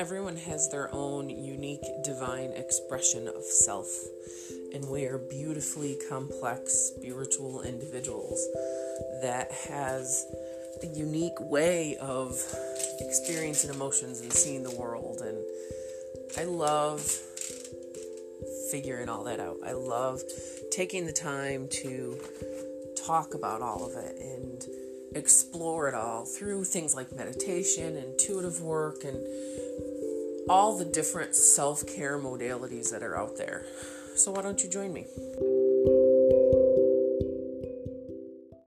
Everyone has their own unique divine expression of self, and we are beautifully complex spiritual individuals that has a unique way of experiencing emotions and seeing the world and I love figuring all that out. I love taking the time to talk about all of it and explore it all through things like meditation, intuitive work, and all the different self care modalities that are out there. So, why don't you join me?